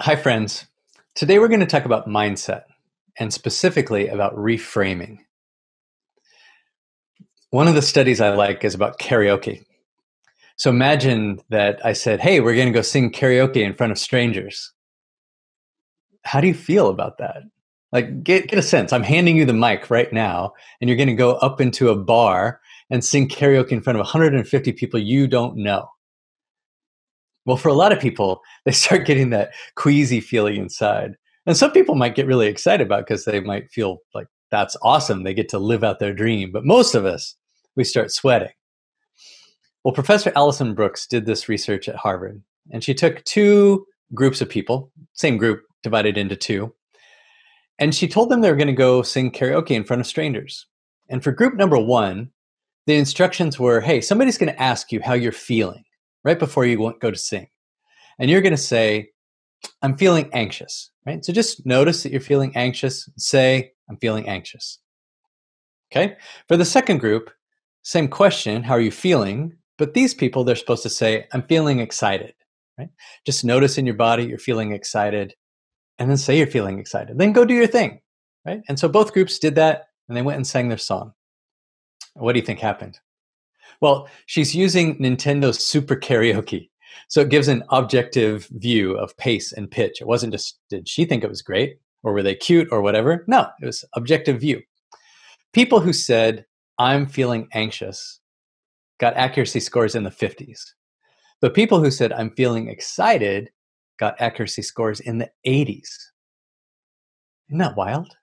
Hi, friends. Today we're going to talk about mindset and specifically about reframing. One of the studies I like is about karaoke. So imagine that I said, Hey, we're going to go sing karaoke in front of strangers. How do you feel about that? Like, get, get a sense. I'm handing you the mic right now, and you're going to go up into a bar and sing karaoke in front of 150 people you don't know. Well, for a lot of people, they start getting that queasy feeling inside. And some people might get really excited about because they might feel like that's awesome. They get to live out their dream. But most of us, we start sweating. Well, Professor Alison Brooks did this research at Harvard, and she took two groups of people, same group divided into two, and she told them they were going to go sing karaoke in front of strangers. And for group number one, the instructions were hey, somebody's going to ask you how you're feeling right before you go to sing. And you're going to say, I'm feeling anxious, right? So just notice that you're feeling anxious. Say, I'm feeling anxious. Okay. For the second group, same question. How are you feeling? But these people, they're supposed to say, I'm feeling excited, right? Just notice in your body you're feeling excited and then say you're feeling excited. Then go do your thing, right? And so both groups did that and they went and sang their song. What do you think happened? Well, she's using Nintendo's Super Karaoke. So it gives an objective view of pace and pitch. It wasn't just, did she think it was great? Or were they cute or whatever? No, it was objective view. People who said, I'm feeling anxious, got accuracy scores in the 50s. But people who said, I'm feeling excited, got accuracy scores in the 80s. Isn't that wild?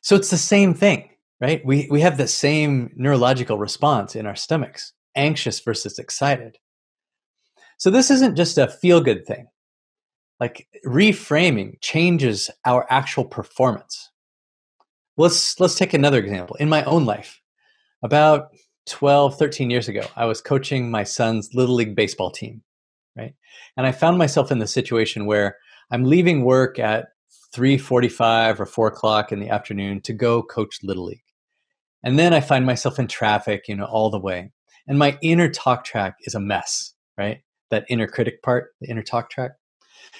So it's the same thing right? We, we have the same neurological response in our stomachs anxious versus excited. So this isn't just a feel good thing. Like reframing changes our actual performance. Let's let's take another example. In my own life, about 12, 13 years ago, I was coaching my son's little league baseball team, right? And I found myself in the situation where I'm leaving work at 3.45 or 4 o'clock in the afternoon to go coach little league and then I find myself in traffic, you know, all the way. And my inner talk track is a mess, right? That inner critic part, the inner talk track.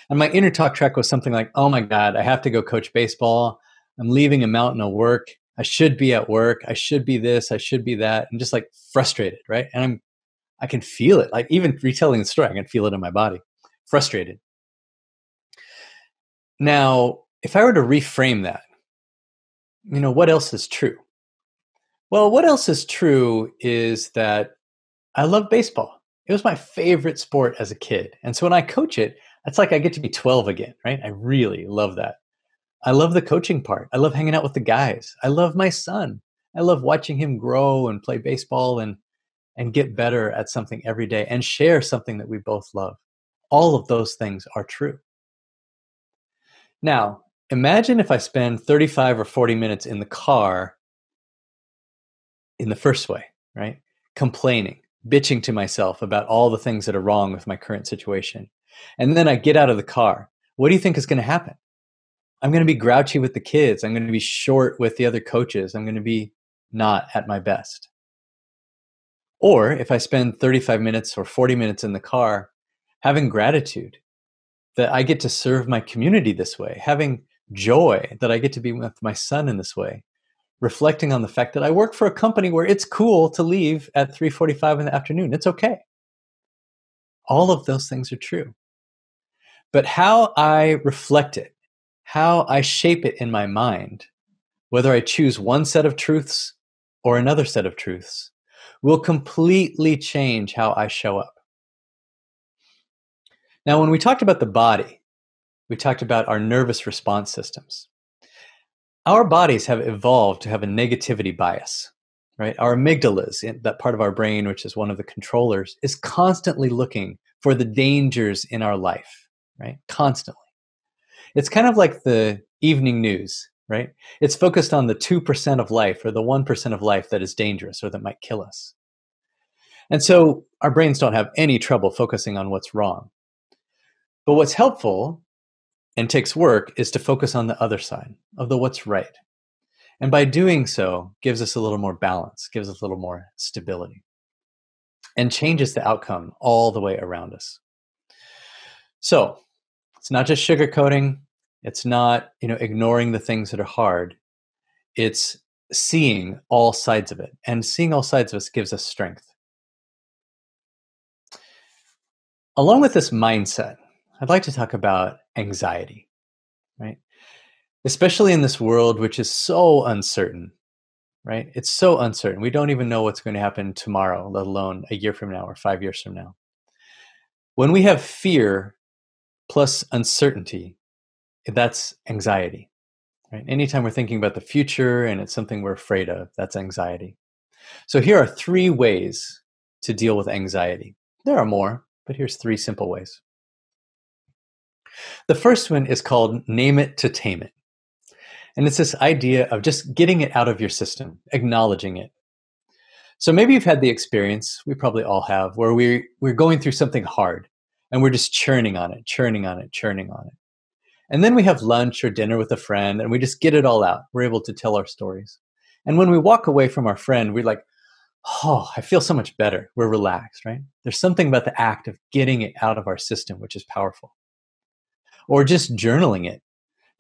And my inner talk track was something like, oh my God, I have to go coach baseball. I'm leaving a mountain of work. I should be at work. I should be this. I should be that. i'm just like frustrated, right? And I'm, I can feel it. Like even retelling the story, I can feel it in my body. Frustrated. Now, if I were to reframe that, you know, what else is true? Well, what else is true is that I love baseball. It was my favorite sport as a kid. And so when I coach it, it's like I get to be 12 again, right? I really love that. I love the coaching part. I love hanging out with the guys. I love my son. I love watching him grow and play baseball and and get better at something every day and share something that we both love. All of those things are true. Now, imagine if I spend 35 or 40 minutes in the car in the first way, right? Complaining, bitching to myself about all the things that are wrong with my current situation. And then I get out of the car. What do you think is going to happen? I'm going to be grouchy with the kids. I'm going to be short with the other coaches. I'm going to be not at my best. Or if I spend 35 minutes or 40 minutes in the car having gratitude that I get to serve my community this way, having joy that I get to be with my son in this way, reflecting on the fact that I work for a company where it's cool to leave at 3:45 in the afternoon. It's okay. All of those things are true. But how I reflect it, how I shape it in my mind, whether I choose one set of truths or another set of truths, will completely change how I show up. Now, when we talked about the body, we talked about our nervous response systems. Our bodies have evolved to have a negativity bias right? Our amygdalas that part of our brain which is one of the controllers is constantly looking for the dangers in our life right? Constantly. It's kind of like the evening news right? It's focused on the 2% of life or the 1% of life that is dangerous or that might kill us. And so our brains don't have any trouble focusing on what's wrong. But what's helpful and takes work is to focus on the other side of the what's right. And by doing so, gives us a little more balance, gives us a little more stability, and changes the outcome all the way around us. So, It's not just sugarcoating. It's not, you know, ignoring the things that are hard. It's seeing all sides of it. And seeing all sides of us gives us strength. Along with this mindset, I'd like to talk about anxiety, right? Especially in this world which is so uncertain, right? It's so uncertain. We don't even know what's going to happen tomorrow, let alone a year from now or five years from now. When we have fear plus uncertainty, that's anxiety. Right? Anytime we're thinking about the future and it's something we're afraid of, that's anxiety. So here are three ways to deal with anxiety. There are more, but here's three simple ways. The first one is called name it to tame it. And it's this idea of just getting it out of your system, acknowledging it. So maybe you've had the experience, we probably all have, where we, we're going through something hard and we're just churning on it, churning on it, churning on it. And then we have lunch or dinner with a friend and we just get it all out. We're able to tell our stories. And when we walk away from our friend, we're like, oh, I feel so much better. We're relaxed, right? There's something about the act of getting it out of our system which is powerful. Or just journaling it,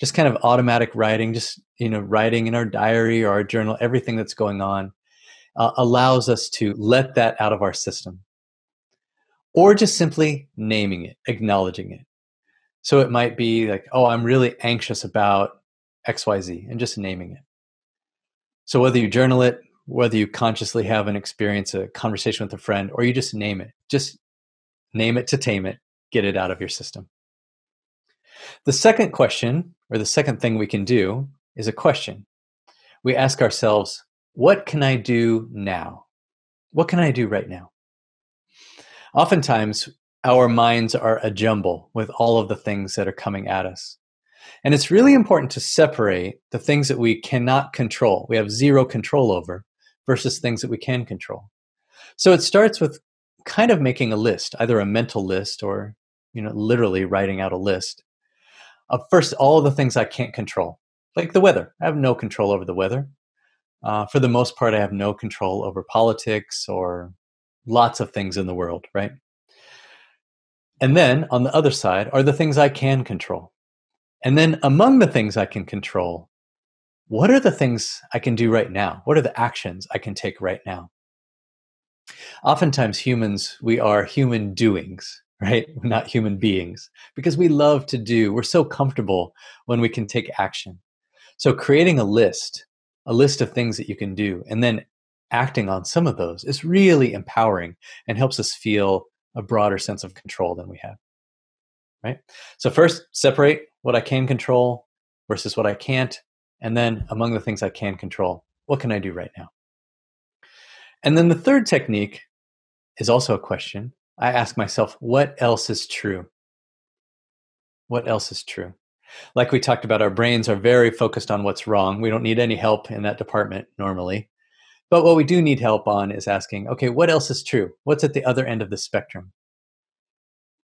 just kind of automatic writing, just, you know, writing in our diary or our journal, everything that's going on uh, allows us to let that out of our system. Or just simply naming it, acknowledging it. So it might be like, oh, I'm really anxious about XYZ and just naming it. So whether you journal it, whether you consciously have an experience, a conversation with a friend, or you just name it, just name it to tame it, get it out of your system. The second question, or the second thing we can do, is a question. We ask ourselves, what can I do now? What can I do right now? Oftentimes, our minds are a jumble with all of the things that are coming at us. And it's really important to separate the things that we cannot control, we have zero control over, versus things that we can control. So it starts with kind of making a list, either a mental list or, you know, literally writing out a list of first all the things I can't control, like the weather. I have no control over the weather. Uh, for the most part, I have no control over politics or lots of things in the world, right? And then on the other side are the things I can control. And then among the things I can control, what are the things I can do right now? What are the actions I can take right now? Oftentimes, humans, we are human doings, right? We're not human beings because we love to do. We're so comfortable when we can take action. So, creating a list, a list of things that you can do, and then acting on some of those is really empowering and helps us feel a broader sense of control than we have. Right? So, first, separate what I can control versus what I can't. And then, among the things I can control, what can I do right now? And then the third technique is also a question. I ask myself, what else is true? What else is true? Like we talked about, our brains are very focused on what's wrong. We don't need any help in that department normally. But what we do need help on is asking, okay, what else is true? What's at the other end of the spectrum?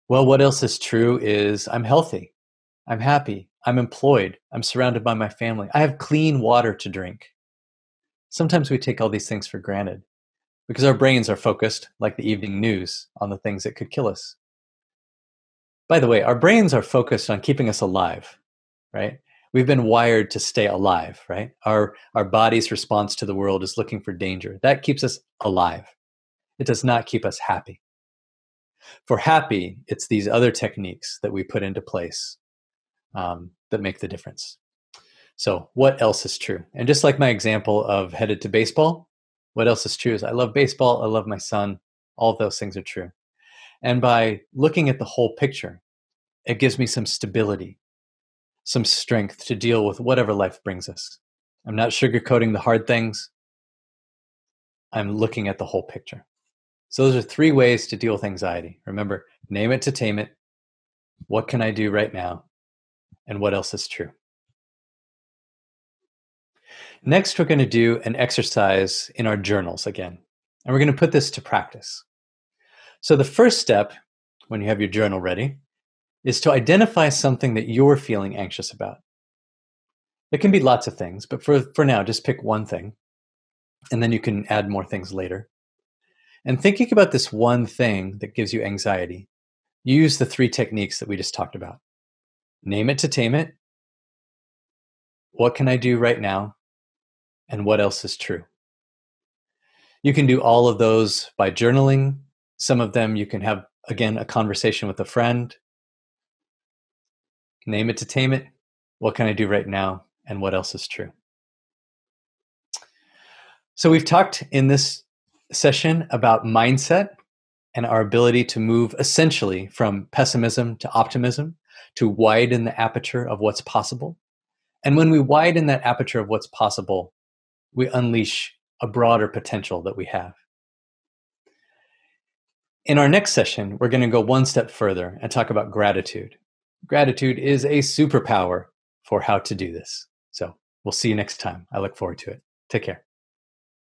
Well, what else is true is I'm healthy, I'm happy, I'm employed, I'm surrounded by my family, I have clean water to drink. Sometimes we take all these things for granted because our brains are focused, like the evening news, on the things that could kill us. By the way, our brains are focused on keeping us alive, right? we've been wired to stay alive right? Our our body's response to the world is looking for danger. That keeps us alive. It does not keep us happy. For happy it's these other techniques that we put into place um, that make the difference. So what else is true? And just like my example of headed to baseball what else is true is i love baseball i love my son all those things are true and by looking at the whole picture it gives me some stability some strength to deal with whatever life brings us. I'm not sugarcoating the hard things. I'm looking at the whole picture. So, those are three ways to deal with anxiety. Remember, name it to tame it. What can I do right now? And what else is true? Next, we're going to do an exercise in our journals again. And we're going to put this to practice. So, the first step, when you have your journal ready, is to identify something that you're feeling anxious about. It can be lots of things, but for, for now, just pick one thing, and then you can add more things later. And thinking about this one thing that gives you anxiety, use the three techniques that we just talked about. name it to tame it. What can I do right now? And what else is true? You can do all of those by journaling. Some of them you can have, again, a conversation with a friend. Name it to tame it. What can I do right now? And what else is true? So, we've talked in this session about mindset and our ability to move essentially from pessimism to optimism, to widen the aperture of what's possible. And when we widen that aperture of what's possible, we unleash a broader potential that we have. In our next session, we're going to go one step further and talk about gratitude. Gratitude is a superpower for how to do this. So we'll see you next time. I look forward to it. Take care.